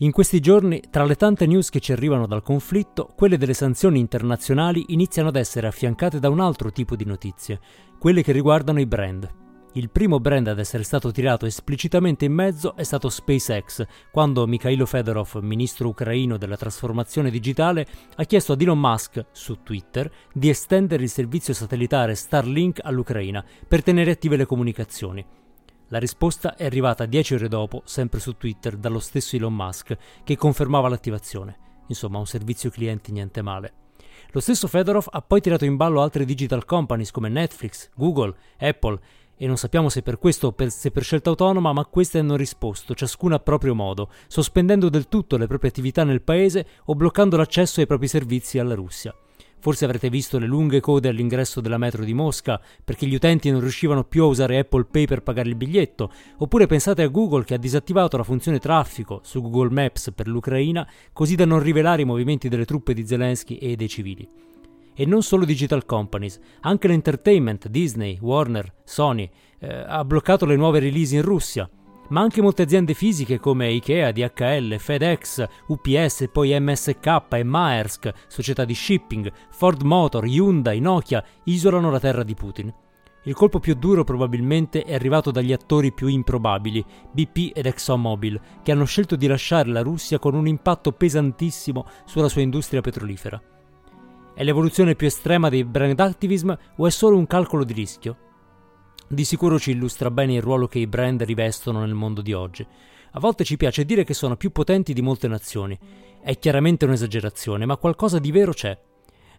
In questi giorni, tra le tante news che ci arrivano dal conflitto, quelle delle sanzioni internazionali iniziano ad essere affiancate da un altro tipo di notizie, quelle che riguardano i brand. Il primo brand ad essere stato tirato esplicitamente in mezzo è stato SpaceX, quando Mikhailo Fedorov, ministro ucraino della trasformazione digitale, ha chiesto ad Elon Musk, su Twitter, di estendere il servizio satellitare Starlink all'Ucraina per tenere attive le comunicazioni. La risposta è arrivata dieci ore dopo, sempre su Twitter, dallo stesso Elon Musk, che confermava l'attivazione. Insomma, un servizio clienti niente male. Lo stesso Fedorov ha poi tirato in ballo altre digital companies come Netflix, Google, Apple e non sappiamo se per questo o per, se per scelta autonoma, ma queste hanno risposto, ciascuna a proprio modo, sospendendo del tutto le proprie attività nel paese o bloccando l'accesso ai propri servizi alla Russia. Forse avrete visto le lunghe code all'ingresso della metro di Mosca perché gli utenti non riuscivano più a usare Apple Pay per pagare il biglietto, oppure pensate a Google che ha disattivato la funzione traffico su Google Maps per l'Ucraina così da non rivelare i movimenti delle truppe di Zelensky e dei civili. E non solo digital companies, anche l'entertainment, Disney, Warner, Sony, eh, ha bloccato le nuove release in Russia ma anche molte aziende fisiche come Ikea, DHL, FedEx, UPS poi MSK e Maersk, società di shipping, Ford Motor, Hyundai, Nokia, isolano la terra di Putin. Il colpo più duro probabilmente è arrivato dagli attori più improbabili, BP ed ExxonMobil, che hanno scelto di lasciare la Russia con un impatto pesantissimo sulla sua industria petrolifera. È l'evoluzione più estrema dei brand activism o è solo un calcolo di rischio? Di sicuro ci illustra bene il ruolo che i brand rivestono nel mondo di oggi. A volte ci piace dire che sono più potenti di molte nazioni. È chiaramente un'esagerazione, ma qualcosa di vero c'è.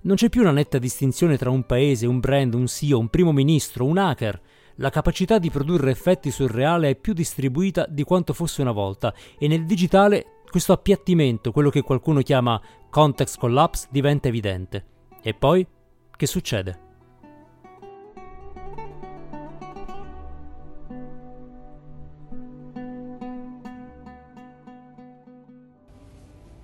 Non c'è più una netta distinzione tra un paese, un brand, un CEO, un primo ministro, un hacker. La capacità di produrre effetti sul reale è più distribuita di quanto fosse una volta e nel digitale questo appiattimento, quello che qualcuno chiama context collapse, diventa evidente. E poi? Che succede?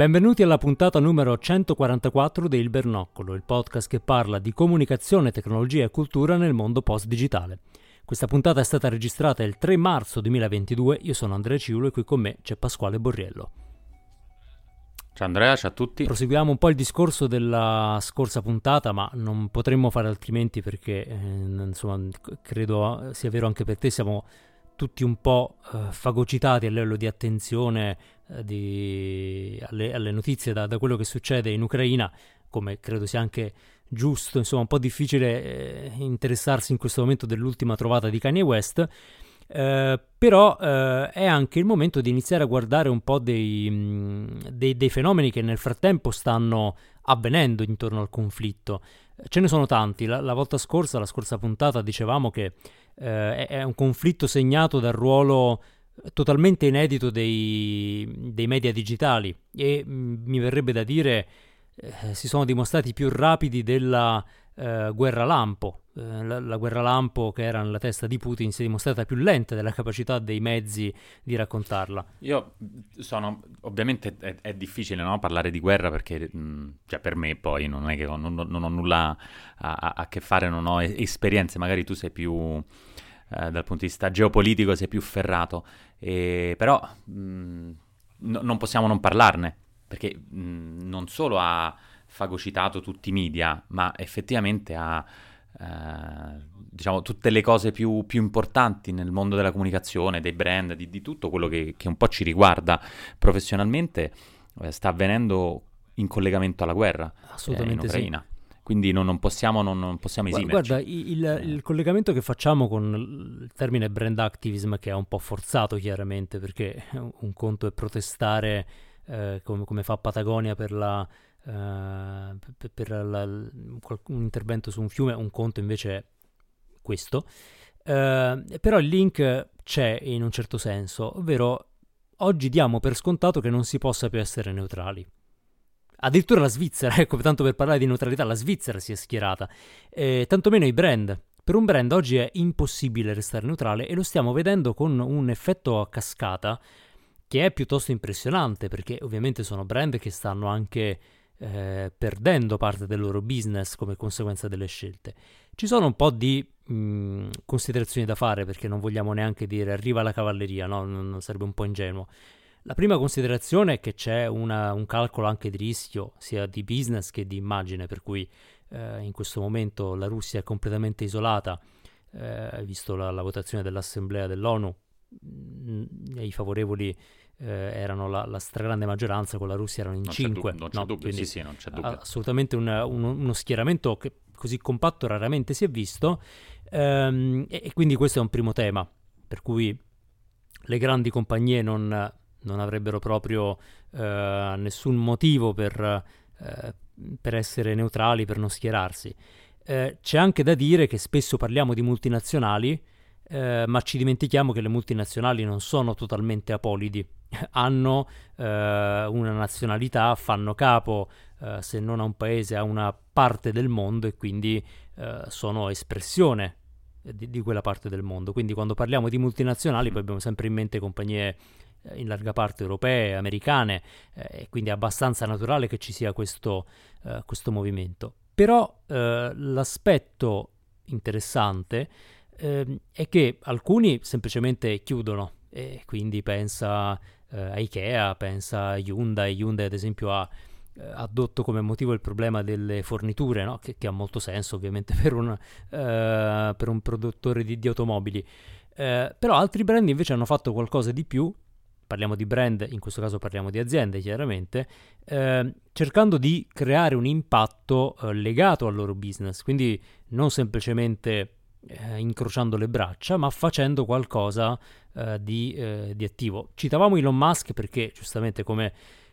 Benvenuti alla puntata numero 144 di Il Bernoccolo, il podcast che parla di comunicazione, tecnologia e cultura nel mondo post-digitale. Questa puntata è stata registrata il 3 marzo 2022, io sono Andrea Ciulo e qui con me c'è Pasquale Borriello. Ciao Andrea, ciao a tutti. Proseguiamo un po' il discorso della scorsa puntata, ma non potremmo fare altrimenti perché, eh, insomma, credo sia vero anche per te, siamo tutti un po' eh, fagocitati a livello di attenzione eh, di- alle, alle notizie da, da quello che succede in Ucraina, come credo sia anche giusto, insomma, un po' difficile eh, interessarsi in questo momento dell'ultima trovata di Kanye West. Eh, però eh, è anche il momento di iniziare a guardare un po' dei, dei- dei fenomeni che nel frattempo stanno avvenendo intorno al conflitto. Ce ne sono tanti. La, la volta scorsa, la scorsa puntata, dicevamo che eh, è, è un conflitto segnato dal ruolo totalmente inedito dei, dei media digitali e mh, mi verrebbe da dire eh, si sono dimostrati più rapidi della eh, guerra lampo. Eh, la, la guerra lampo che era nella testa di Putin si è dimostrata più lenta della capacità dei mezzi di raccontarla. Io sono, ovviamente è, è difficile no, parlare di guerra perché, mh, cioè per me poi non è che ho, non, non ho nulla a, a- a che fare, non ho esperienze, magari tu sei più, eh, dal punto di vista geopolitico, sei più ferrato, E- però mh, no- non possiamo non parlarne perché mh, non solo ha fagocitato tutti i media, ma effettivamente ha eh, diciamo tutte le cose più, più importanti nel mondo della comunicazione, dei brand, di, di tutto quello che, che un po' ci riguarda professionalmente, eh, sta avvenendo in collegamento alla guerra eh, in Assolutamente sì. Quindi non, non possiamo, non, non possiamo esimerci. Guarda, il, il collegamento che facciamo con il termine brand activism, che è un po' forzato chiaramente, perché un conto è protestare eh, come, come fa Patagonia per, la, eh, per- per la- un intervento su un fiume, un conto invece è questo. Eh, però il link c'è in un certo senso, ovvero oggi diamo per scontato che non si possa più essere neutrali. Addirittura la Svizzera, ecco, tanto per parlare di neutralità, la Svizzera si è schierata, eh, tantomeno i brand. Per un brand oggi è impossibile restare neutrale e lo stiamo vedendo con un effetto a cascata che è piuttosto impressionante perché ovviamente sono brand che stanno anche eh, perdendo parte del loro business come conseguenza delle scelte. Ci sono un po' di mh, mm, considerazioni da fare perché non vogliamo neanche dire arriva la cavalleria, no? non sarebbe un po' ingenuo. La prima considerazione è che c'è una, un calcolo anche di rischio, sia di business che di immagine, per cui eh, in questo momento la Russia è completamente isolata, eh, visto la, la, votazione dell'Assemblea dell'ONU, mh, mm, i favorevoli eh, erano la, la, stragrande maggioranza, con la Russia erano in non 5. C'è du- non c'è no, dubbio, sì, sì, non c'è dubbio. Assolutamente un, un, uno schieramento che così compatto raramente si è visto, ehm, e, e quindi questo è un primo tema, per cui le grandi compagnie non non avrebbero proprio eh, nessun motivo per, eh, per, essere neutrali, per non schierarsi. Eh, c'è anche da dire che spesso parliamo di multinazionali, eh, ma ci dimentichiamo che le multinazionali non sono totalmente apolidi, hanno eh, una nazionalità, fanno capo, eh, se non a un paese, a una parte del mondo e quindi sono espressione di, di, quella parte del mondo. Quindi quando parliamo di multinazionali poi abbiamo sempre in mente compagnie in larga parte europee, americane, eh, e quindi è abbastanza naturale che ci sia questo, eh, questo movimento. Però eh, l'aspetto interessante eh, è che alcuni semplicemente chiudono, e quindi pensa eh, a Ikea, pensa a Hyundai, Hyundai ad esempio ha addotto come motivo il problema delle forniture, no? che, che, ha molto senso ovviamente per un, per un produttore di, di automobili. Eh, però altri brand invece hanno fatto qualcosa di più parliamo di brand, in questo caso parliamo di aziende chiaramente, eh, cercando di creare un impatto eh, legato al loro business, quindi non semplicemente eh, incrociando le braccia, ma facendo qualcosa eh, di, eh, di, attivo. Citavamo Elon Musk perché giustamente come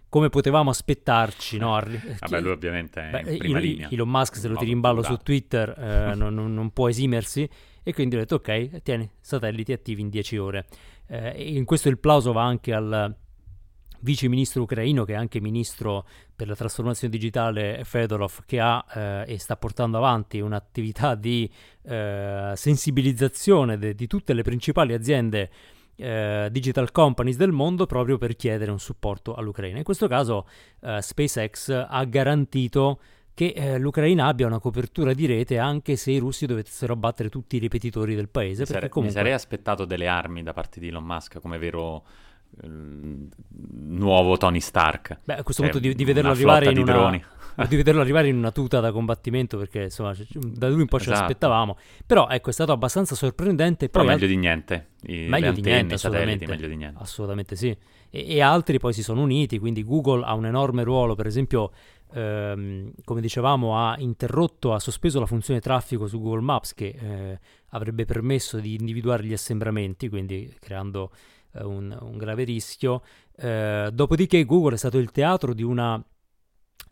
come potevamo aspettarci. No? Vabbè, lui ovviamente è Beh, in prima Elon, linea. Elon Musk, se lo tiri in ballo su Twitter, eh, non, non, non, può esimersi. E quindi ho detto, ok, tieni, satelliti attivi in 10 ore. Eh, in questo il plauso va anche al vice ministro ucraino, che è anche ministro per la trasformazione digitale Fedorov, che ha eh, e sta portando avanti un'attività di eh, sensibilizzazione de, di tutte le principali aziende eh, digital companies del mondo proprio per chiedere un supporto all'Ucraina. In questo caso eh, SpaceX ha garantito che eh, l'Ucraina abbia una copertura di rete anche se i russi dovessero abbattere tutti i ripetitori del paese. Mi, sare- comunque... mi sarei aspettato delle armi da parte di Elon Musk come vero ehm, nuovo Tony Stark. Beh, a questo cioè, punto di, di vederlo arrivare in una, di vederlo arrivare in una tuta da combattimento perché insomma da lui un po' esatto. ce l'aspettavamo. Però ecco, è stato abbastanza sorprendente. Però meglio al... di niente. I, meglio di niente, assolutamente. meglio di niente. Assolutamente sì. E, e altri poi si sono uniti, quindi Google ha un enorme ruolo, per esempio ehm, come dicevamo, ha interrotto, ha sospeso la funzione traffico su Google Maps che eh, avrebbe permesso di individuare gli assembramenti, quindi creando eh, un, un, grave rischio. Eh, dopodiché Google è stato il teatro di una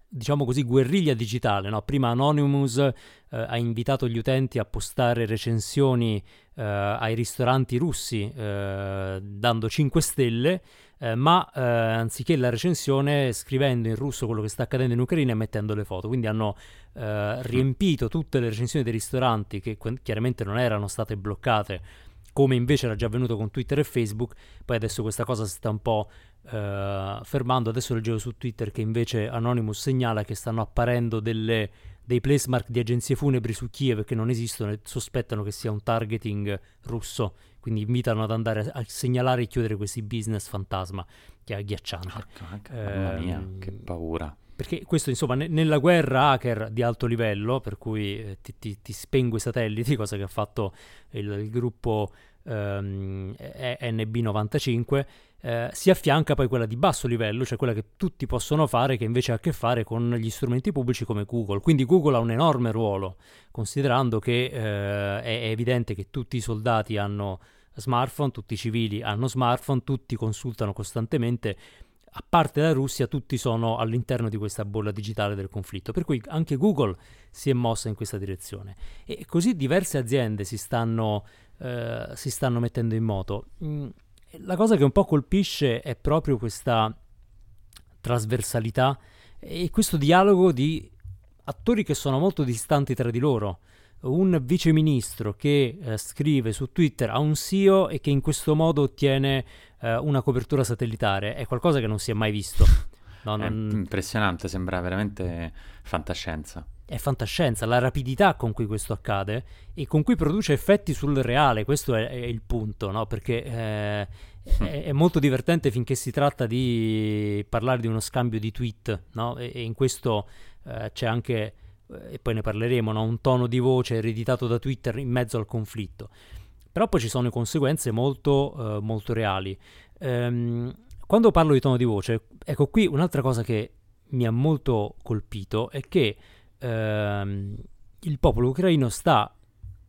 diciamo così, guerriglia digitale. No? Prima Anonymous eh, ha invitato gli utenti a postare recensioni eh, ai ristoranti russi eh, dando 5 stelle eh, ma eh, anziché la recensione scrivendo in russo quello che sta accadendo in Ucraina e mettendo le foto. Quindi hanno eh, riempito tutte le recensioni dei ristoranti che chiaramente non erano state bloccate come invece era già avvenuto con Twitter e Facebook, poi adesso questa cosa si sta un po' eh, fermando, adesso leggevo su Twitter che invece Anonymous segnala che stanno apparendo delle, dei placemark di agenzie funebri su Kiev che non esistono e sospettano che sia un targeting russo, quindi invitano ad andare a segnalare e chiudere questi business fantasma, che è agghiacciante. Ecco, eh, mamma mia, che paura. Perché questo, insomma, ne- nella guerra hacker di alto livello, per cui eh, ti, ti, ti, spengo i satelliti, cosa che ha fatto il, il gruppo ehm, NB95, eh, si affianca poi quella di basso livello, cioè quella che tutti possono fare, che invece ha a che fare con gli strumenti pubblici come Google. Quindi Google ha un enorme ruolo, considerando che eh, è, evidente che tutti i soldati hanno smartphone, tutti i civili hanno smartphone, tutti consultano costantemente. A parte la Russia, tutti sono all'interno di questa bolla digitale del conflitto, per cui anche Google si è mossa in questa direzione. E così diverse aziende si stanno, eh, si stanno mettendo in moto. La cosa che un po' colpisce è proprio questa trasversalità e questo dialogo di attori che sono molto distanti tra di loro. Un viceministro che eh, scrive su Twitter a un CEO e che in questo modo ottiene eh, una copertura satellitare è qualcosa che non si è mai visto. No, non... È impressionante, sembra veramente fantascienza. È fantascienza, la rapidità con cui questo accade e con cui produce effetti sul reale, questo è, è il punto, no? perché eh, è, è, molto divertente finché si tratta di parlare di uno scambio di tweet, no? e, e, in questo eh, c'è anche, eh, e poi ne parleremo, no? un tono di voce ereditato da Twitter in mezzo al conflitto. Però poi ci sono conseguenze molto, eh, molto reali. Ehm, quando parlo di tono di voce, ecco qui un'altra cosa che mi ha molto colpito è che ehm, il popolo ucraino sta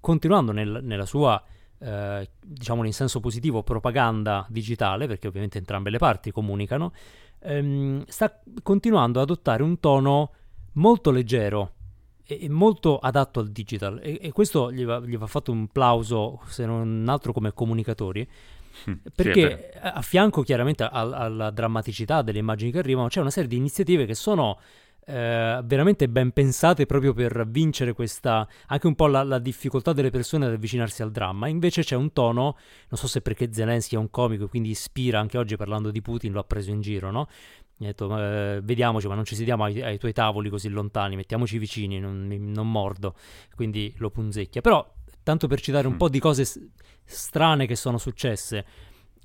continuando nel, nella sua, eh, diciamo in senso positivo, propaganda digitale, perché ovviamente entrambe le parti comunicano, ehm, sta continuando ad adottare un tono molto leggero e, molto adatto al digital. E, e questo gli va, gli va fatto un plauso, se non altro come comunicatori, perché sì, a fianco chiaramente alla, alla drammaticità delle immagini che arrivano c'è una serie di iniziative che sono eh, veramente ben pensate proprio per vincere questa anche un po' la, la, difficoltà delle persone ad avvicinarsi al dramma. Invece c'è un tono, non so se perché Zelensky è un comico e quindi ispira anche oggi parlando di Putin, lo ha preso in giro, no? Mi ha detto, eh, vediamoci, ma non ci sediamo ai, ai, tuoi tavoli così lontani, mettiamoci vicini, non, non mordo. Quindi lo punzecchia. Però, tanto per citare un mm. po' di cose strane che sono successe.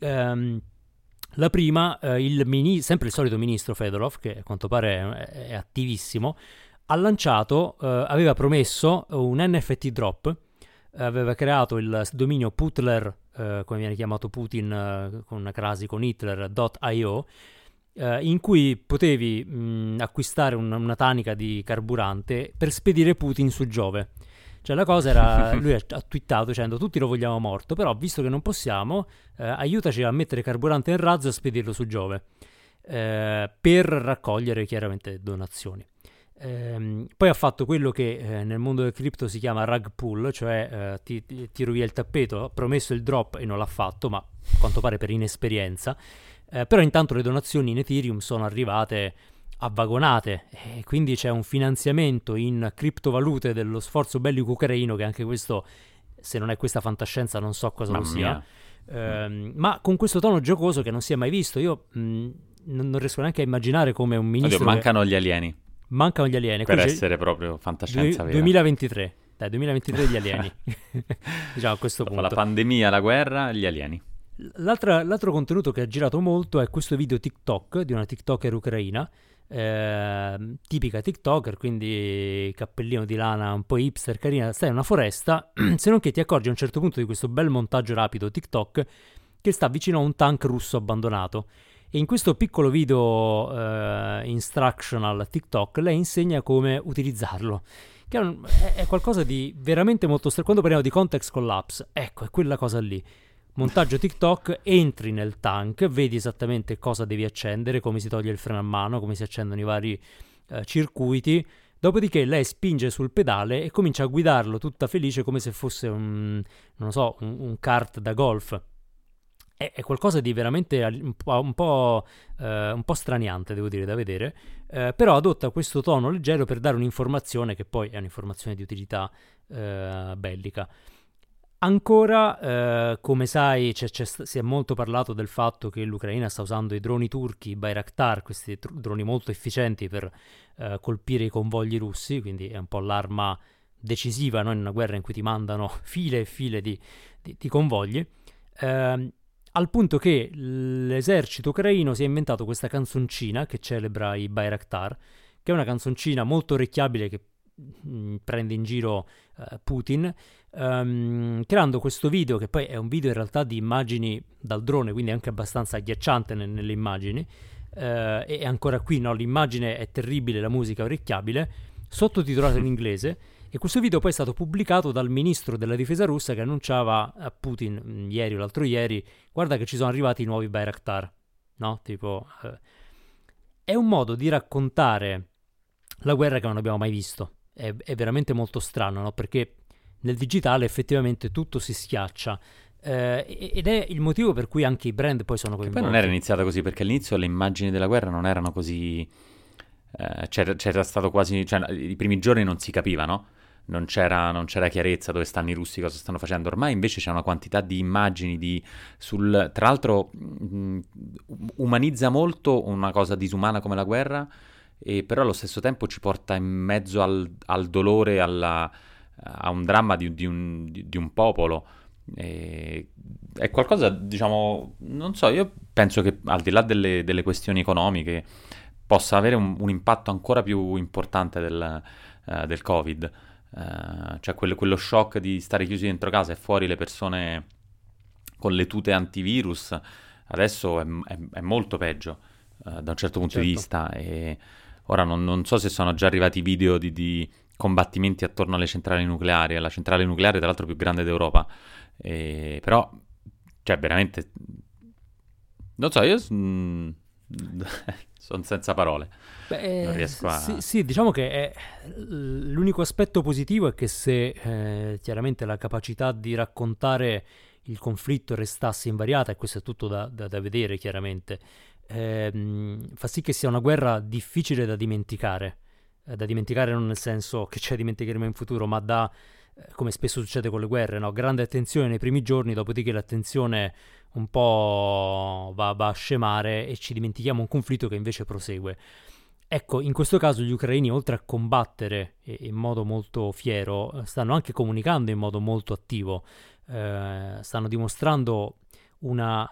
Um, la prima, eh, il mini, sempre il solito ministro Fedorov, che a quanto pare è, è attivissimo, ha lanciato, eh, aveva promesso un NFT drop, aveva creato il dominio Putler, eh, come viene chiamato Putin eh, con una crasi con Hitler.io, eh, in cui potevi mh, acquistare un, una tanica di carburante per spedire Putin su Giove. Cioè la cosa era, lui ha, twittato dicendo tutti lo vogliamo morto, però visto che non possiamo, eh, aiutaci a mettere carburante in razzo e a spedirlo su Giove, eh, per raccogliere chiaramente donazioni. Eh, poi ha fatto quello che eh, nel mondo del cripto si chiama rug pull, cioè eh, ti, ti, tiro via il tappeto, ha promesso il drop e non l'ha fatto, ma a quanto pare per inesperienza. Eh, però intanto le donazioni in Ethereum sono arrivate avvagonate e quindi c'è un finanziamento in criptovalute dello sforzo bellico ucraino che anche questo, se non è questa fantascienza, non so cosa Mamma lo sia. Eh, ma con questo tono giocoso che non si è mai visto, io mh, non riesco neanche a immaginare come un ministro... Oddio, mancano che... gli alieni. Mancano gli alieni. Per essere proprio fantascienza du- 2023. Dai, 2023 gli alieni. diciamo a questo Dopo punto. La pandemia, la guerra, gli alieni. l'altro contenuto che ha girato molto è questo video TikTok di una TikToker ucraina eh, tipica TikToker, quindi cappellino di lana un po' hipster, carina, stai in una foresta, se non che ti accorgi a un certo punto di questo bel montaggio rapido TikTok che sta vicino a un tank russo abbandonato. E in questo piccolo video eh, instructional TikTok lei insegna come utilizzarlo, che è, un, è qualcosa di veramente molto stretto. Quando parliamo di context collapse, ecco, è quella cosa lì montaggio TikTok, entri nel tank, vedi esattamente cosa devi accendere, come si toglie il freno a mano, come si accendono i vari eh, circuiti. Dopodiché lei spinge sul pedale e comincia a guidarlo tutta felice come se fosse un, non so, un, un kart da golf. È, è, qualcosa di veramente un po', un, po', eh, un po', straniante, devo dire, da vedere, eh, però adotta questo tono leggero per dare un'informazione che poi è un'informazione di utilità eh, bellica. Ancora, eh, come sai, c'è, c'è, si è molto parlato del fatto che l'Ucraina sta usando i droni turchi, i Bayraktar, questi tr- droni molto efficienti per eh, colpire i convogli russi, quindi è un po' l'arma decisiva no? in una guerra in cui ti mandano file e file di, di, di convogli. Eh, al punto che l'esercito ucraino si è inventato questa canzoncina che celebra i Bayraktar, che è una canzoncina molto orecchiabile che prende in giro uh, Putin um, creando questo video che poi è un video in realtà di immagini dal drone, quindi anche abbastanza agghiacciante ne- nelle immagini. Uh, e ancora qui no, l'immagine è terribile, la musica è orecchiabile, sottotitolato in inglese. E questo video poi è stato pubblicato dal ministro della difesa russa che annunciava a Putin mh, mm, ieri o l'altro ieri: guarda che ci sono arrivati i nuovi Bayraktar. No? Tipo, uh, è un modo di raccontare la guerra che non abbiamo mai visto. È, è veramente molto strano, no? Perché nel digitale effettivamente tutto si schiaccia. Eh, ed è il motivo per cui anche i brand poi sono coinvolti. Che poi non era iniziata così, perché all'inizio le immagini della guerra non erano così... Eh, c'era, c'era, stato quasi... Cioè, i primi giorni non si capiva, no? Non c'era, non c'era, chiarezza dove stanno i russi, cosa stanno facendo. Ormai invece c'è una quantità di immagini, di, sul, tra l'altro mh, mm, umanizza molto una cosa disumana come la guerra, e però allo stesso tempo ci porta in mezzo al, al dolore, alla, a un dramma di, di, un, di un, popolo. E è qualcosa, diciamo, non so, io penso che al di là delle, delle questioni economiche possa avere un, un, impatto ancora più importante del, uh, del Covid. Uh, cioè quello, quello, shock di stare chiusi dentro casa e fuori le persone con le tute antivirus, adesso è, è, è molto peggio uh, da un certo punto certo. di vista. E ora non, non, so se sono già arrivati video di, di combattimenti attorno alle centrali nucleari, alla centrale nucleare tra l'altro più grande d'Europa. E, però, cioè, veramente... Non so, io mm, sono senza parole. Beh, non riesco a... Sì, sì, diciamo che è, l'unico aspetto positivo è che se eh, chiaramente la capacità di raccontare il conflitto restasse invariata, e questo è tutto da, da, da vedere chiaramente, ehm, fa sì che sia una guerra difficile da dimenticare. Eh, da dimenticare non nel senso che ce la dimenticheremo in futuro, ma da eh, come spesso succede con le guerre, no? grande attenzione nei primi giorni, dopodiché l'attenzione un po' va, va, a scemare e ci dimentichiamo un conflitto che invece prosegue. Ecco, in questo caso gli ucraini, oltre a combattere in modo molto fiero, eh, stanno anche comunicando in modo molto attivo, eh, stanno dimostrando una,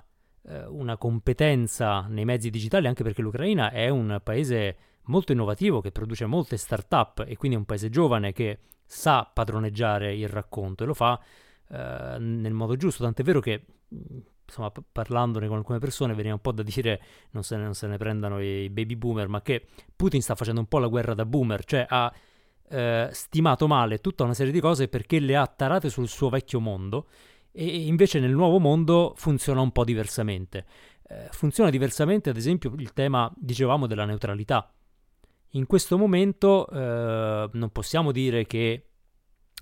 una competenza nei mezzi digitali, anche perché l'Ucraina è un paese molto innovativo che produce molte start-up e quindi è un paese giovane che sa padroneggiare il racconto e lo fa eh, nel modo giusto, tant'è vero che insomma, parlandone con alcune persone veniva un po' da dire non se, ne, non se ne prendano i baby boomer, ma che Putin sta facendo un po' la guerra da boomer, cioè ha eh, stimato male tutta una serie di cose perché le ha tarate sul suo vecchio mondo e invece nel nuovo mondo funziona un po' diversamente. Eh, funziona diversamente, ad esempio, il tema, dicevamo, della neutralità. In questo momento eh, non possiamo dire che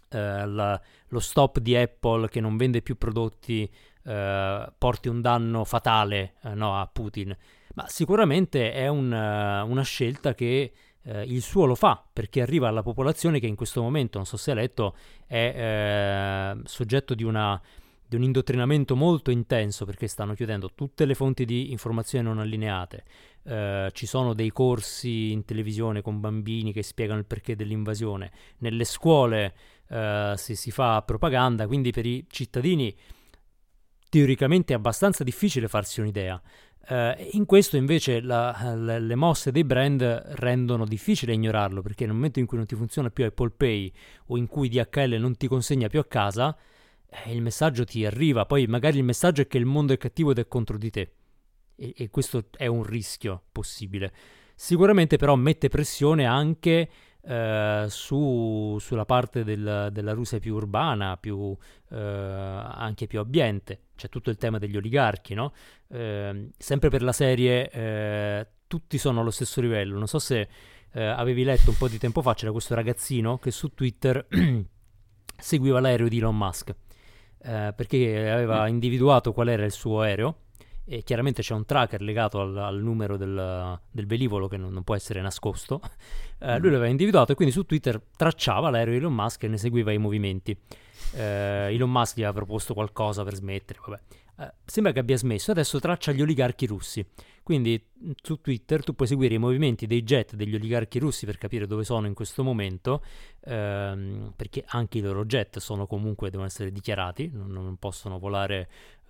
eh, la, lo stop di Apple che non vende più prodotti eh, porti un danno fatale eh, no, a Putin, ma sicuramente è un, una scelta che eh, il suo lo fa perché arriva alla popolazione che in questo momento, non so se ha letto, è eh, soggetto di una di un indottrinamento molto intenso perché stanno chiudendo tutte le fonti di informazione non allineate. Uh, ci sono dei corsi in televisione con bambini che spiegano il perché dell'invasione. Nelle scuole uh, si, si, fa propaganda, quindi per i cittadini teoricamente è abbastanza difficile farsi un'idea. Uh, in questo invece la, la, le mosse dei brand rendono difficile ignorarlo perché nel momento in cui non ti funziona più Apple Pay o in cui DHL non ti consegna più a casa, eh, il messaggio ti arriva, poi magari il messaggio è che il mondo è cattivo ed è contro di te. E, e questo è un rischio possibile. Sicuramente però mette pressione anche eh, su, sulla parte del, della Russia più urbana, più, eh, anche più ambiente. C'è tutto il tema degli oligarchi, no? Eh, sempre per la serie eh, tutti sono allo stesso livello. Non so se eh, avevi letto un po' di tempo fa, c'era questo ragazzino che su Twitter seguiva l'aereo di Elon Musk eh, perché aveva mm. individuato qual era il suo aereo e chiaramente c'è un tracker legato al, al numero del, del, velivolo che non, non, può essere nascosto. Eh, mm. Lui l'aveva individuato e quindi su Twitter tracciava l'aereo di Elon Musk e ne seguiva i movimenti. Eh, Elon Musk gli aveva proposto qualcosa per smettere, vabbè. Eh, sembra che abbia smesso, adesso traccia gli oligarchi russi. Quindi su Twitter tu puoi seguire i movimenti dei jet degli oligarchi russi per capire dove sono in questo momento, ehm, perché anche i loro jet sono comunque, devono essere dichiarati, non, non possono volare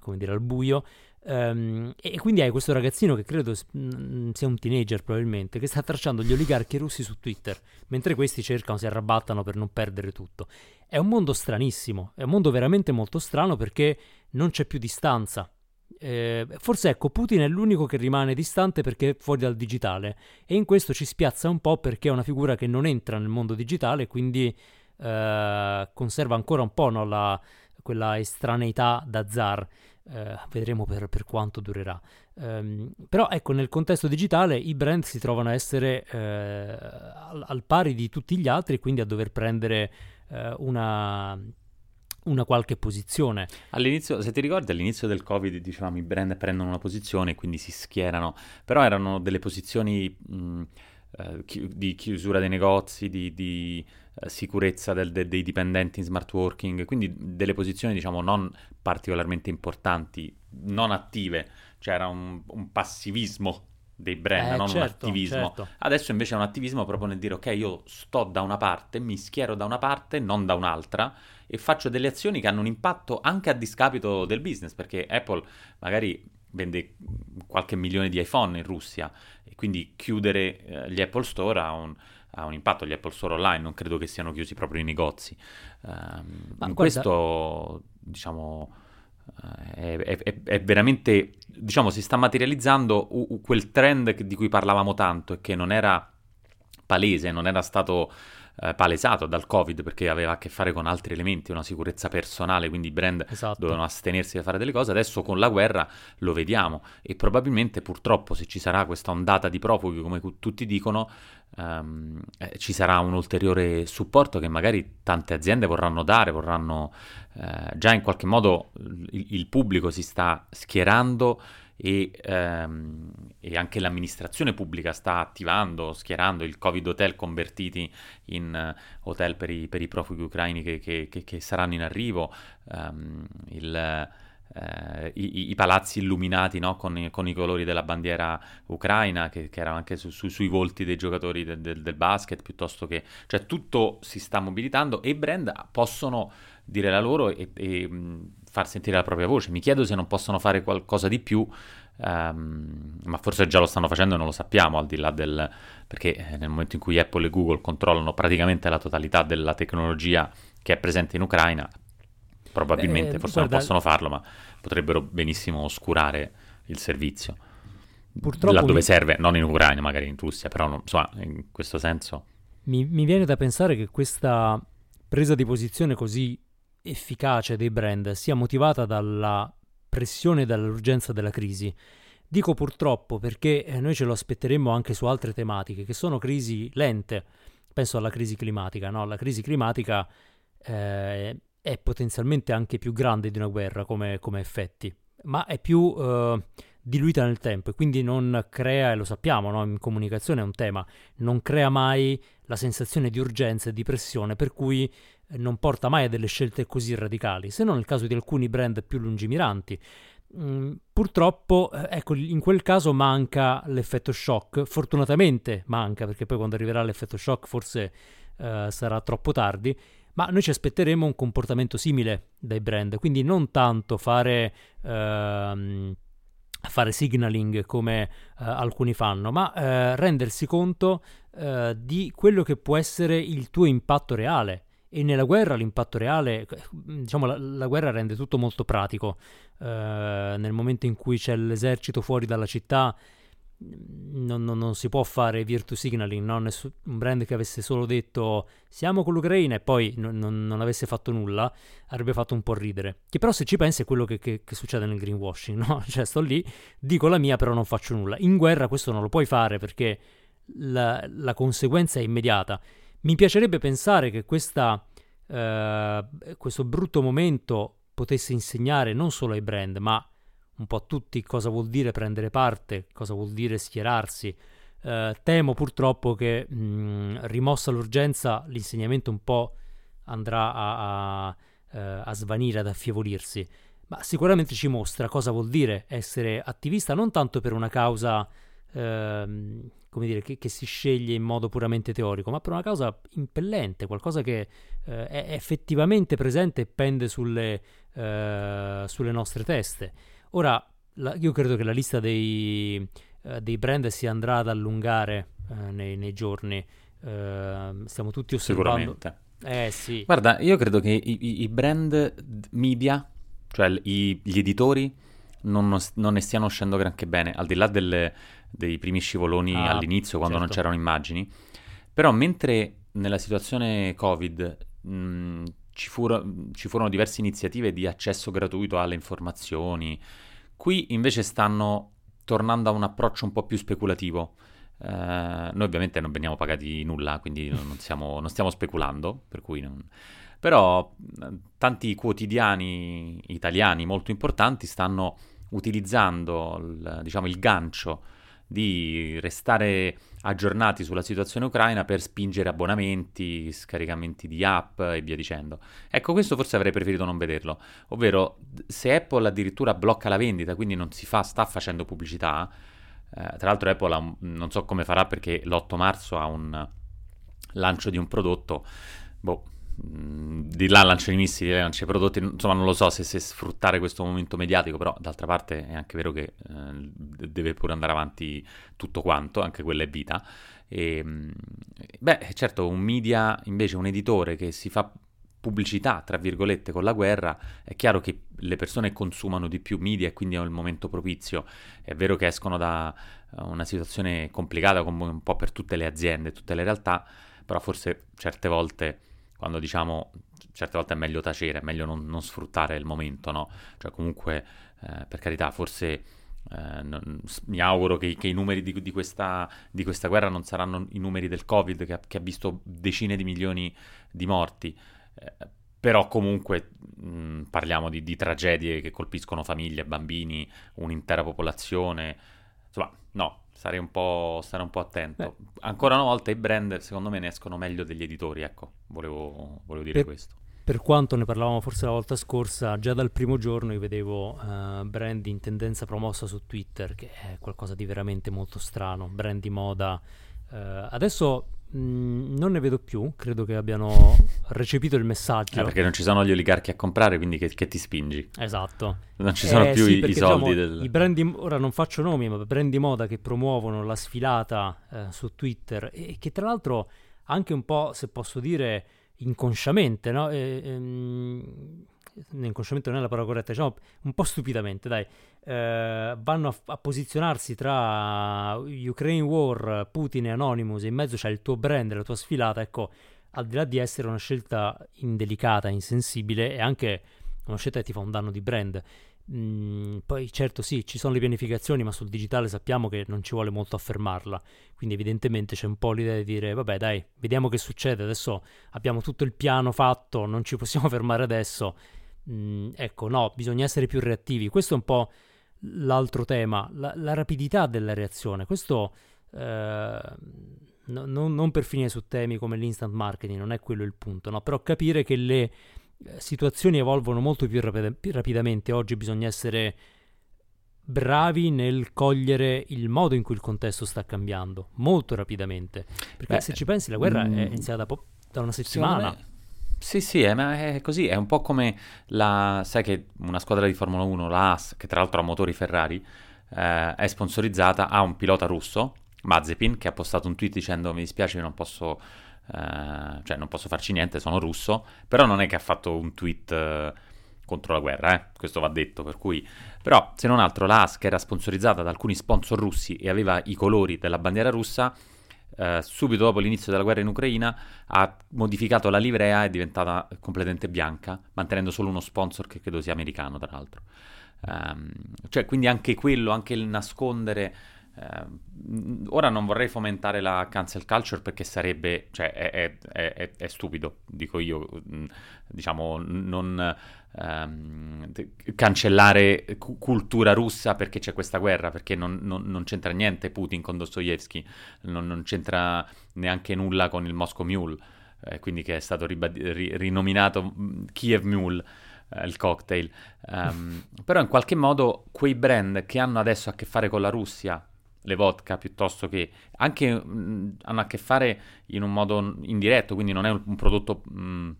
come dire al buio. Um, e quindi hai questo ragazzino che credo sia un teenager probabilmente, che sta tracciando gli oligarchi russi su Twitter, mentre questi cercano, si arrabattano per non perdere tutto. È un mondo stranissimo, è un mondo veramente molto strano perché non c'è più distanza. Eh, forse ecco, Putin è l'unico che rimane distante perché è fuori dal digitale e in questo ci spiazza un po' perché è una figura che non entra nel mondo digitale quindi eh, conserva ancora un po' no, la, quella estraneità da zar. Eh, vedremo per, per, quanto durerà. Um, però ecco, nel contesto digitale i brand si trovano a essere eh, al, al, pari di tutti gli altri, quindi a dover prendere eh, una, una qualche posizione. All'inizio, se ti ricordi, all'inizio del Covid dicevamo i brand prendono una posizione e quindi si schierano, però erano delle posizioni mh, eh, chi- di chiusura dei negozi, di, di sicurezza del, de, dei dipendenti in smart working, quindi delle posizioni diciamo non particolarmente importanti, non attive, c'era cioè un, un passivismo dei brand, eh, non certo, un attivismo. Certo. Adesso invece è un attivismo proprio nel dire ok, io sto da una parte, mi schiero da una parte, non da un'altra e faccio delle azioni che hanno un impatto anche a discapito del business, perché Apple magari vende qualche milione di iPhone in Russia e quindi chiudere eh, gli Apple Store ha un, ha un, impatto, gli Apple Store online non credo che siano chiusi proprio i negozi. Um, in guarda... questo, diciamo è, è, è, veramente, diciamo, si sta materializzando u- quel trend di cui parlavamo tanto e che non era palese, non era stato eh, palesato dal Covid perché aveva a che fare con altri elementi, una sicurezza personale, quindi i brand esatto. dovevano astenersi da fare delle cose, adesso con la guerra lo vediamo e probabilmente purtroppo se ci sarà questa ondata di profughi come tutti dicono um, eh, ci sarà un ulteriore supporto che magari tante aziende vorranno dare, vorranno eh, già in qualche modo il, il pubblico si sta schierando e, ehm, e, anche l'amministrazione pubblica sta attivando, schierando il Covid Hotel convertiti in uh, hotel per i, per i, profughi ucraini che, che, che, che saranno in arrivo, um, il, uh, i, i, palazzi illuminati no? con, con, i colori della bandiera ucraina che, erano anche su, su, sui volti dei giocatori de, de, del basket, piuttosto che... cioè tutto si sta mobilitando e i brand possono dire la loro e, e far sentire la propria voce. Mi chiedo se non possono fare qualcosa di più, um, ma forse già lo stanno facendo e non lo sappiamo, al di là del... perché eh, nel momento in cui Apple e Google controllano praticamente la totalità della tecnologia che è presente in Ucraina, probabilmente, Beh, forse guarda... non possono farlo, ma potrebbero benissimo oscurare il servizio. Purtroppo laddove mi... serve, non in Ucraina, magari in Russia, però non, insomma, in questo senso. Mi, mi viene da pensare che questa presa di posizione così efficace dei brand sia motivata dalla pressione e dall'urgenza della crisi. Dico purtroppo perché eh, noi ce lo aspetteremmo anche su altre tematiche, che sono crisi lente. Penso alla crisi climatica, no? La crisi climatica eh, è potenzialmente anche più grande di una guerra come, come effetti, ma è più eh, diluita nel tempo e quindi non crea, e lo sappiamo, no? in comunicazione è un tema, non crea mai la sensazione di urgenza e di pressione per cui non porta mai a delle scelte così radicali, se non nel caso di alcuni brand più lungimiranti. Mm, purtroppo, eh, ecco, in quel caso manca l'effetto shock, fortunatamente manca, perché poi quando arriverà l'effetto shock forse eh, sarà troppo tardi, ma noi ci aspetteremo un comportamento simile dai brand, quindi non tanto fare... Ehm, fare signaling come eh, alcuni fanno, ma eh, rendersi conto eh, di quello che può essere il tuo impatto reale e nella guerra l'impatto reale, diciamo la, la guerra rende tutto molto pratico. Uh, nel momento in cui c'è l'esercito fuori dalla città non, non, non si può fare virtue signaling, no? Nessun, un brand che avesse solo detto siamo con l'Ucraina e poi non, non, avesse fatto nulla avrebbe fatto un po' ridere. Che però se ci pensi è quello che, che, che succede nel greenwashing, no? Cioè sto lì, dico la mia però non faccio nulla. In guerra questo non lo puoi fare perché la, la conseguenza è immediata. Mi piacerebbe pensare che questa, eh, questo brutto momento potesse insegnare non solo ai brand, ma un po' a tutti cosa vuol dire prendere parte, cosa vuol dire schierarsi. Eh, temo purtroppo che mh, rimossa l'urgenza l'insegnamento un po' andrà a, a, eh, a svanire, ad affievolirsi, ma sicuramente ci mostra cosa vuol dire essere attivista non tanto per una causa ehm, come dire, che, che, si sceglie in modo puramente teorico, ma per una causa impellente, qualcosa che eh, è effettivamente presente e pende sulle, eh, sulle nostre teste. Ora, la, io credo che la lista dei, eh, dei brand si andrà ad allungare eh, nei, nei, giorni. Ehm, stiamo tutti osservando. Sicuramente. Eh sì. Guarda, io credo che i, i brand media, cioè i, gli editori, non, non, ne stiano uscendo granché bene, al di là delle, dei primi scivoloni ah, all'inizio quando certo. non c'erano immagini. Però mentre nella situazione Covid mh, ci, furo, ci, furono diverse iniziative di accesso gratuito alle informazioni, qui invece stanno tornando a un approccio un po' più speculativo. Uh, noi ovviamente non veniamo pagati nulla, quindi non, siamo, non stiamo speculando, per cui non, Però tanti quotidiani italiani molto importanti stanno utilizzando il, diciamo, il gancio di restare aggiornati sulla situazione ucraina per spingere abbonamenti, scaricamenti di app e via dicendo. Ecco, questo forse avrei preferito non vederlo, ovvero se Apple addirittura blocca la vendita, quindi non si fa, sta facendo pubblicità, eh, tra l'altro Apple un, non so come farà perché l'8 marzo ha un lancio di un prodotto, boh, di là lancia i missili, lancia i prodotti, insomma non lo so se, se, sfruttare questo momento mediatico, però d'altra parte è anche vero che eh, deve pure andare avanti tutto quanto, anche quella è vita. E, beh, certo, un media, invece un editore che si fa pubblicità, tra virgolette, con la guerra, è chiaro che le persone consumano di più media e quindi è il momento propizio. È vero che escono da una situazione complicata come un po' per tutte le aziende, tutte le realtà, però forse certe volte quando diciamo certe volte è meglio tacere, è meglio non, non sfruttare il momento, no? Cioè comunque, eh, per carità, forse eh, non, mi auguro che, che i numeri di, di, questa, di, questa, guerra non saranno i numeri del Covid che ha, che ha visto decine di milioni di morti, eh, però comunque mh, parliamo di, di, tragedie che colpiscono famiglie, bambini, un'intera popolazione, insomma, no, Starei un po', stare un po' attento. Beh. Ancora una volta i brand, secondo me, ne escono meglio degli editori. Ecco, volevo, volevo dire per, questo. Per quanto ne parlavamo forse la volta scorsa, già dal primo giorno io vedevo uh, brand in tendenza promossa su Twitter, che è qualcosa di veramente molto strano. Brand di moda. Uh, adesso Mm, non ne vedo più, credo che abbiano recepito il messaggio. Eh, perché non ci sono gli oligarchi a comprare, quindi che, che ti spingi? Esatto. Non ci sono eh, più sì, i, perché, i soldi diciamo, del... I brand di, ora non faccio nomi, ma brand di moda che promuovono la sfilata eh, su Twitter e che tra l'altro anche un po', se posso dire, inconsciamente, no? E, ehm, inconsciamente non è la parola corretta, diciamo un po' stupidamente, dai, eh, vanno a, a, posizionarsi tra Ukraine War, Putin e Anonymous e in mezzo c'è il tuo brand, la tua sfilata, ecco, al di là di essere una scelta indelicata, insensibile, è anche una scelta che ti fa un danno di brand. Mm, poi certo sì, ci sono le pianificazioni, ma sul digitale sappiamo che non ci vuole molto affermarla, quindi evidentemente c'è un po' l'idea di dire vabbè dai, vediamo che succede, adesso abbiamo tutto il piano fatto, non ci possiamo fermare adesso, Mm, ecco, no, bisogna essere più reattivi. Questo è un po' l'altro tema, la, la rapidità della reazione. Questo eh, no, non, non, per finire su temi come l'instant marketing, non è quello il punto, no? però capire che le eh, situazioni evolvono molto più, rapid- più rapidamente. Oggi bisogna essere bravi nel cogliere il modo in cui il contesto sta cambiando molto rapidamente. Perché Beh, se ci pensi, la guerra mm, è iniziata po- da una settimana. Sì, sì, è, è, così, è un po' come la, sai che una squadra di Formula 1, la Haas, che tra l'altro ha motori Ferrari, eh, è sponsorizzata, ha un pilota russo, Mazepin, che ha postato un tweet dicendo mi dispiace, non posso, eh, cioè non posso farci niente, sono russo, però non è che ha fatto un tweet eh, contro la guerra, eh? questo va detto, per cui... Però, se non altro, la Haas, che era sponsorizzata da alcuni sponsor russi e aveva i colori della bandiera russa, eh, subito dopo l'inizio della guerra in Ucraina ha modificato la livrea e è diventata completamente bianca, mantenendo solo uno sponsor che credo sia americano, tra l'altro. Um, cioè, quindi anche quello, anche il nascondere. Uh, ora non vorrei fomentare la cancel culture perché sarebbe, cioè, è, è, è, è stupido, dico io, mm, diciamo, non um, cancellare cu- cultura russa perché c'è questa guerra, perché non, non, non c'entra niente Putin con Dostoevsky, non, non, c'entra neanche nulla con il Moscow Mule, eh, quindi che è stato ribad- ri- rinominato mm, Kiev Mule. Eh, il cocktail, um, però in qualche modo quei brand che hanno adesso a che fare con la Russia, le vodka piuttosto che anche mh, hanno a che fare in un modo indiretto, quindi non è un, un prodotto mh,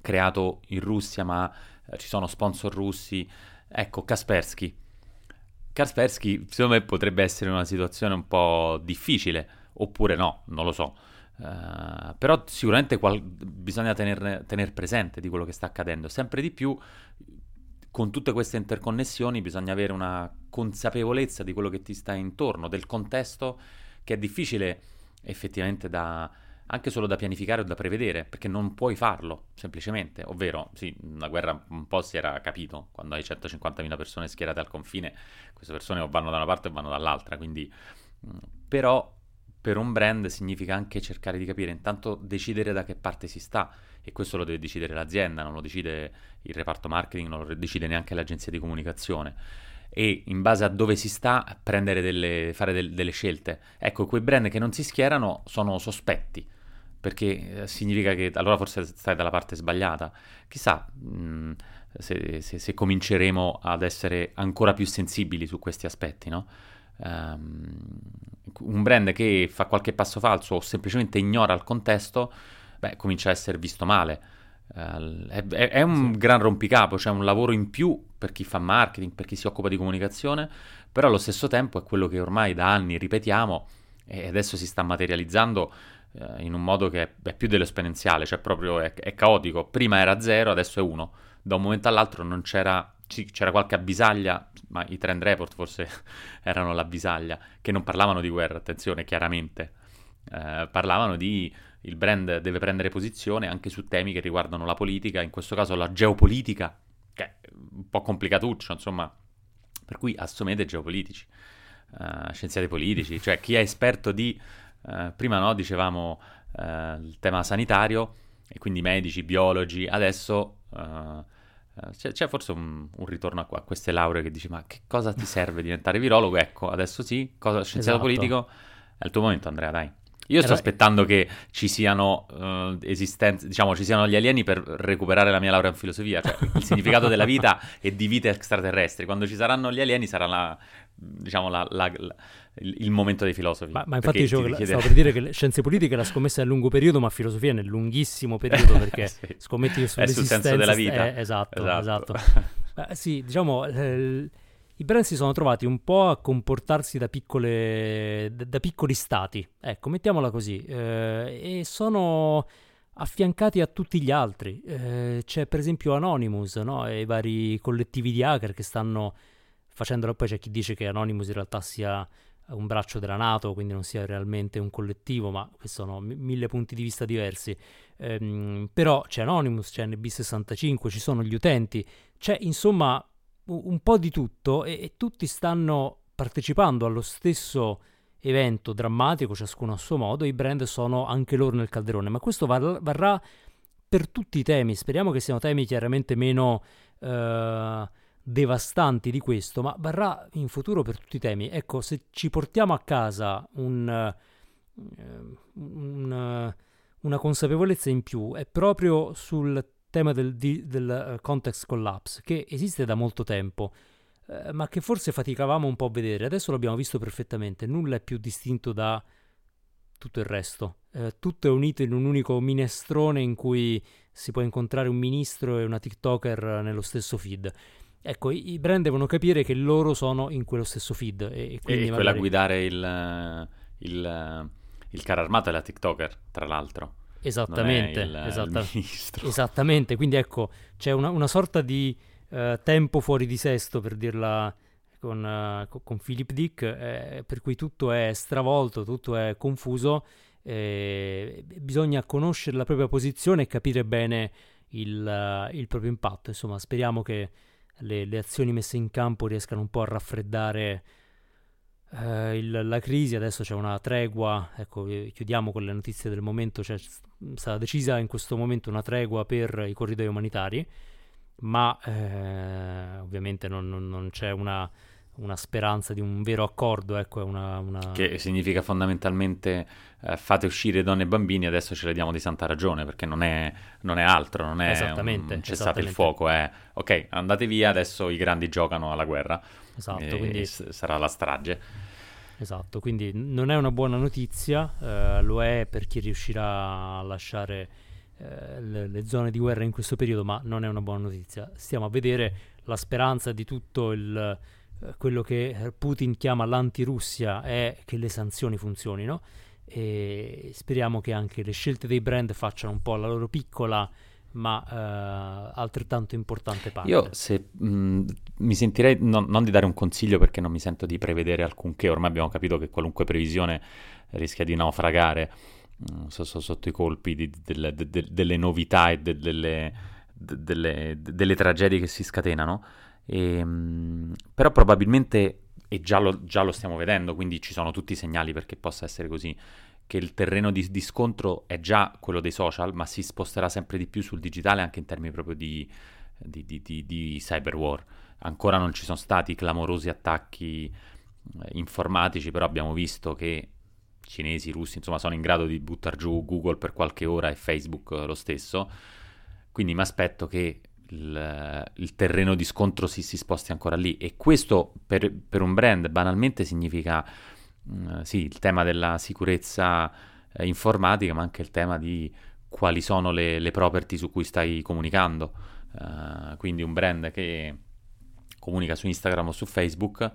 creato in Russia, ma eh, ci sono sponsor russi. Ecco, Kaspersky. Kaspersky, secondo me, potrebbe essere una situazione un po' difficile, oppure no, non lo so. Uh, però sicuramente qual- bisogna tenere tener presente di quello che sta accadendo. Sempre di più, con tutte queste interconnessioni, bisogna avere una consapevolezza di quello che ti sta intorno, del contesto che è difficile effettivamente da, anche solo da pianificare o da prevedere, perché non puoi farlo, semplicemente. Ovvero, sì, la guerra un po' si era capito, quando hai 150.000 persone schierate al confine, queste persone o vanno da una parte o vanno dall'altra, quindi... Mm, però per un brand significa anche cercare di capire, intanto decidere da che parte si sta e questo lo deve decidere l'azienda, non lo decide il reparto marketing, non lo decide neanche l'agenzia di comunicazione e in base a dove si sta delle, fare del, delle scelte. Ecco, quei brand che non si schierano sono sospetti perché eh, significa che allora forse stai dalla parte sbagliata. Chissà mh, mm, se, se, se, cominceremo ad essere ancora più sensibili su questi aspetti, no? Um, un brand che fa qualche passo falso o semplicemente ignora il contesto, beh, comincia a essere visto male. Uh, è, è, un sì. gran rompicapo, c'è cioè un lavoro in più per chi fa marketing, per chi si occupa di comunicazione, però allo stesso tempo è quello che ormai da anni ripetiamo e adesso si sta materializzando uh, in un modo che è, è più dell'esponenziale, cioè proprio è, è, caotico. Prima era zero, adesso è uno. Da un momento all'altro non c'era, c'era qualche avvisaglia, ma i trend report forse erano l'avvisaglia, che non parlavano di guerra, attenzione, chiaramente. Uh, parlavano di il brand deve prendere posizione anche su temi che riguardano la politica, in questo caso la geopolitica, che è un po' complicatuccio, insomma, per cui assumete geopolitici, uh, scienziati politici, cioè chi è esperto di, uh, prima no, dicevamo uh, il tema sanitario, e quindi medici, biologi, adesso c'è, c'è, forse un, un ritorno a, a, queste lauree che dici ma che cosa ti serve diventare virologo? Ecco, adesso sì, cosa, scienziato esatto. politico, è il tuo momento Andrea, dai. Io sto aspettando che ci siano uh, esistenze, diciamo, ci siano gli alieni per recuperare la mia laurea in filosofia, cioè il significato della vita e di vite extraterrestri. Quando ci saranno gli alieni sarà la, diciamo, la, la, la, il, momento dei filosofi. Ma, ma infatti dicevo, chiede... stavo per dire che le scienze politiche la scommessa è a lungo periodo, ma filosofia è nel lunghissimo periodo, perché sì. scommetti sull'esistenza... È sul senso della vita. Eh, esatto, esatto. esatto. eh, sì, diciamo... Eh, i brand si sono trovati un po' a comportarsi da, piccole, da, piccoli stati, ecco, mettiamola così, eh, e sono affiancati a tutti gli altri. Eh, c'è per esempio Anonymous, no? e i vari collettivi di hacker che stanno facendolo. Poi c'è chi dice che Anonymous in realtà sia un braccio della Nato, quindi non sia realmente un collettivo, ma questi sono mille punti di vista diversi. Ehm, però c'è Anonymous, c'è NB65, ci sono gli utenti, c'è insomma un po' di tutto e, e tutti stanno partecipando allo stesso evento drammatico, ciascuno a suo modo, i brand sono anche loro nel calderone, ma questo var- varrà per tutti i temi, speriamo che siano temi chiaramente meno eh, devastanti di questo, ma varrà in futuro per tutti i temi. Ecco, se ci portiamo a casa un, uh, un, una consapevolezza in più, è proprio sul tema del, di, del uh, context collapse, che esiste da molto tempo, uh, ma che forse faticavamo un po' a vedere. Adesso l'abbiamo visto perfettamente, nulla è più distinto da tutto il resto. Uh, tutto è unito in un unico minestrone in cui si può incontrare un ministro e una TikToker nello stesso feed. Ecco, i, brand devono capire che loro sono in quello stesso feed. E, e, quindi e magari... quella a guidare il, il, il carro armato è la TikToker, tra l'altro. Esattamente, il, esatta- il esattamente, quindi ecco, c'è una, una sorta di uh, tempo fuori di sesto, per dirla con, uh, con Philip Dick, eh, per cui tutto è stravolto, tutto è confuso, eh, bisogna conoscere la propria posizione e capire bene il, uh, il proprio impatto, insomma speriamo che le, le, azioni messe in campo riescano un po' a raffreddare Uh, il, la crisi, adesso c'è una tregua, ecco, chiudiamo con le notizie del momento, c'è stata decisa in questo momento una tregua per i corridoi umanitari, ma eh, ovviamente non, non, non c'è una, una, speranza di un vero accordo. Ecco, una, una... Che significa fondamentalmente eh, fate uscire donne e bambini, adesso ce le diamo di santa ragione, perché non è, non è altro, non è esattamente, un cessate il fuoco, è ok, andate via, adesso i grandi giocano alla guerra. Esatto, quindi... sarà la strage. Esatto, quindi non è una buona notizia, eh, lo è per chi riuscirà a lasciare eh, le, le, zone di guerra in questo periodo, ma non è una buona notizia. Stiamo a vedere la speranza di tutto il, quello che Putin chiama l'antirussia è che le sanzioni funzionino e speriamo che anche le scelte dei brand facciano un po' la loro piccola ma eh, altrettanto importante parte. Io se mh, mi sentirei no, non di dare un consiglio perché non mi sento di prevedere alcunché, ormai abbiamo capito che qualunque previsione rischia di naufragare mh, so, so, sotto i colpi di, delle, de, de, delle novità e de, delle, delle, delle, tragedie che si scatenano. E, mh, però probabilmente e già lo, già lo stiamo vedendo, quindi ci sono tutti i segnali perché possa essere così che il terreno di, di, scontro è già quello dei social, ma si sposterà sempre di più sul digitale anche in termini proprio di, di, di, di cyber war. Ancora non ci sono stati clamorosi attacchi eh, informatici, però abbiamo visto che cinesi, russi, insomma, sono in grado di buttare giù Google per qualche ora e Facebook lo stesso. Quindi mi aspetto che il, il, terreno di scontro si, si, sposti ancora lì. E questo per, per un brand banalmente significa uh, sì, il tema della sicurezza eh, informatica, ma anche il tema di quali sono le, le property su cui stai comunicando. Uh, quindi un brand che comunica su Instagram o su Facebook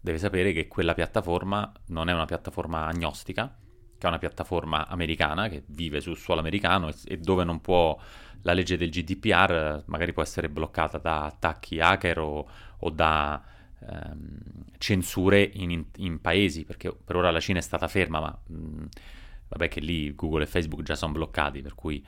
deve sapere che quella piattaforma non è una piattaforma agnostica, che è una piattaforma americana che vive sul suolo americano e, e dove non può la legge del GDPR magari può essere bloccata da attacchi hacker o, o da ehm, censure in, in, paesi, perché per ora la Cina è stata ferma, ma mh, vabbè che lì Google e Facebook già sono bloccati, per cui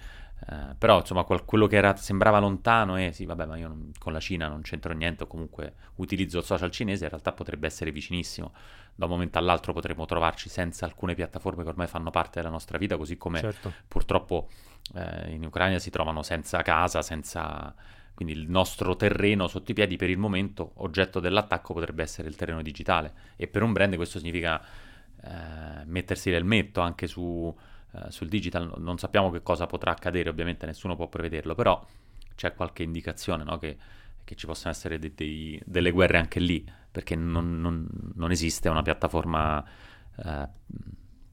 eh, però insomma quel, quello che era, sembrava lontano e eh, sì vabbè ma io non, con la Cina non c'entro niente o comunque utilizzo il social cinese in realtà potrebbe essere vicinissimo da un momento all'altro potremmo trovarci senza alcune piattaforme che ormai fanno parte della nostra vita così come certo. purtroppo eh, in Ucraina si trovano senza casa senza quindi il nostro terreno sotto i piedi per il momento oggetto dell'attacco potrebbe essere il terreno digitale e per un brand questo significa eh, mettersi l'elmetto anche su eh, sul digital non sappiamo che cosa potrà accadere, ovviamente nessuno può prevederlo, però c'è qualche indicazione no? che, che, ci possono essere de- de- delle guerre anche lì, perché non, non, non esiste una piattaforma eh,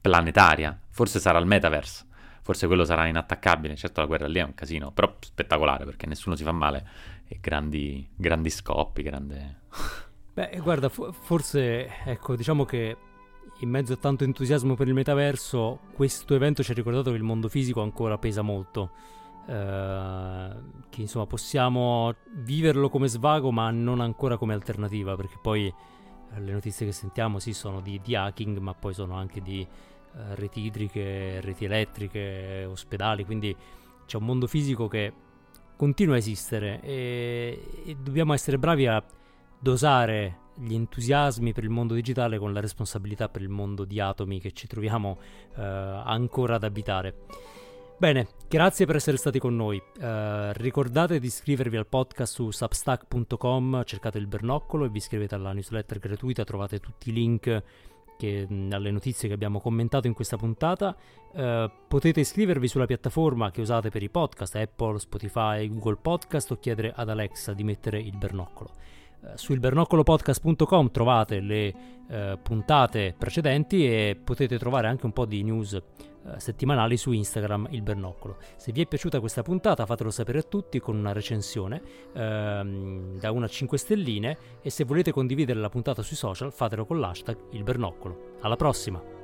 planetaria, forse sarà il metaverse, forse quello sarà inattaccabile, certo la guerra lì è un casino, però spettacolare perché nessuno si fa male e grandi, grandi scoppi, grande... Beh, guarda, forse, ecco, diciamo che in mezzo a tanto entusiasmo per il metaverso, questo evento ci ha ricordato che il mondo fisico ancora pesa molto. Eh, che insomma possiamo viverlo come svago, ma non ancora come alternativa, perché poi eh, le notizie che sentiamo sì sono di, di hacking, ma poi sono anche di eh, reti idriche, reti elettriche, ospedali, quindi c'è un mondo fisico che continua a esistere e, e dobbiamo essere bravi a dosare gli entusiasmi per il mondo digitale con la responsabilità per il mondo di atomi che ci troviamo eh, ancora ad abitare. Bene, grazie per essere stati con noi. Uh, ricordate di iscrivervi al podcast su substack.com, cercate il bernoccolo e vi iscrivete alla newsletter gratuita, trovate tutti i link che, alle notizie che abbiamo commentato in questa puntata. Uh, potete iscrivervi sulla piattaforma che usate per i podcast, Apple, Spotify, Google Podcast o chiedere ad Alexa di mettere il bernoccolo. Eh, su ilbernoccolopodcast.com trovate le eh, puntate precedenti e potete trovare anche un po' di news eh, settimanali su Instagram il Bernoccolo. Se vi è piaciuta questa puntata fatelo sapere a tutti con una recensione ehm, da una 5 stelline e se volete condividere la puntata sui social fatelo con l'hashtag il Bernoccolo. Alla prossima!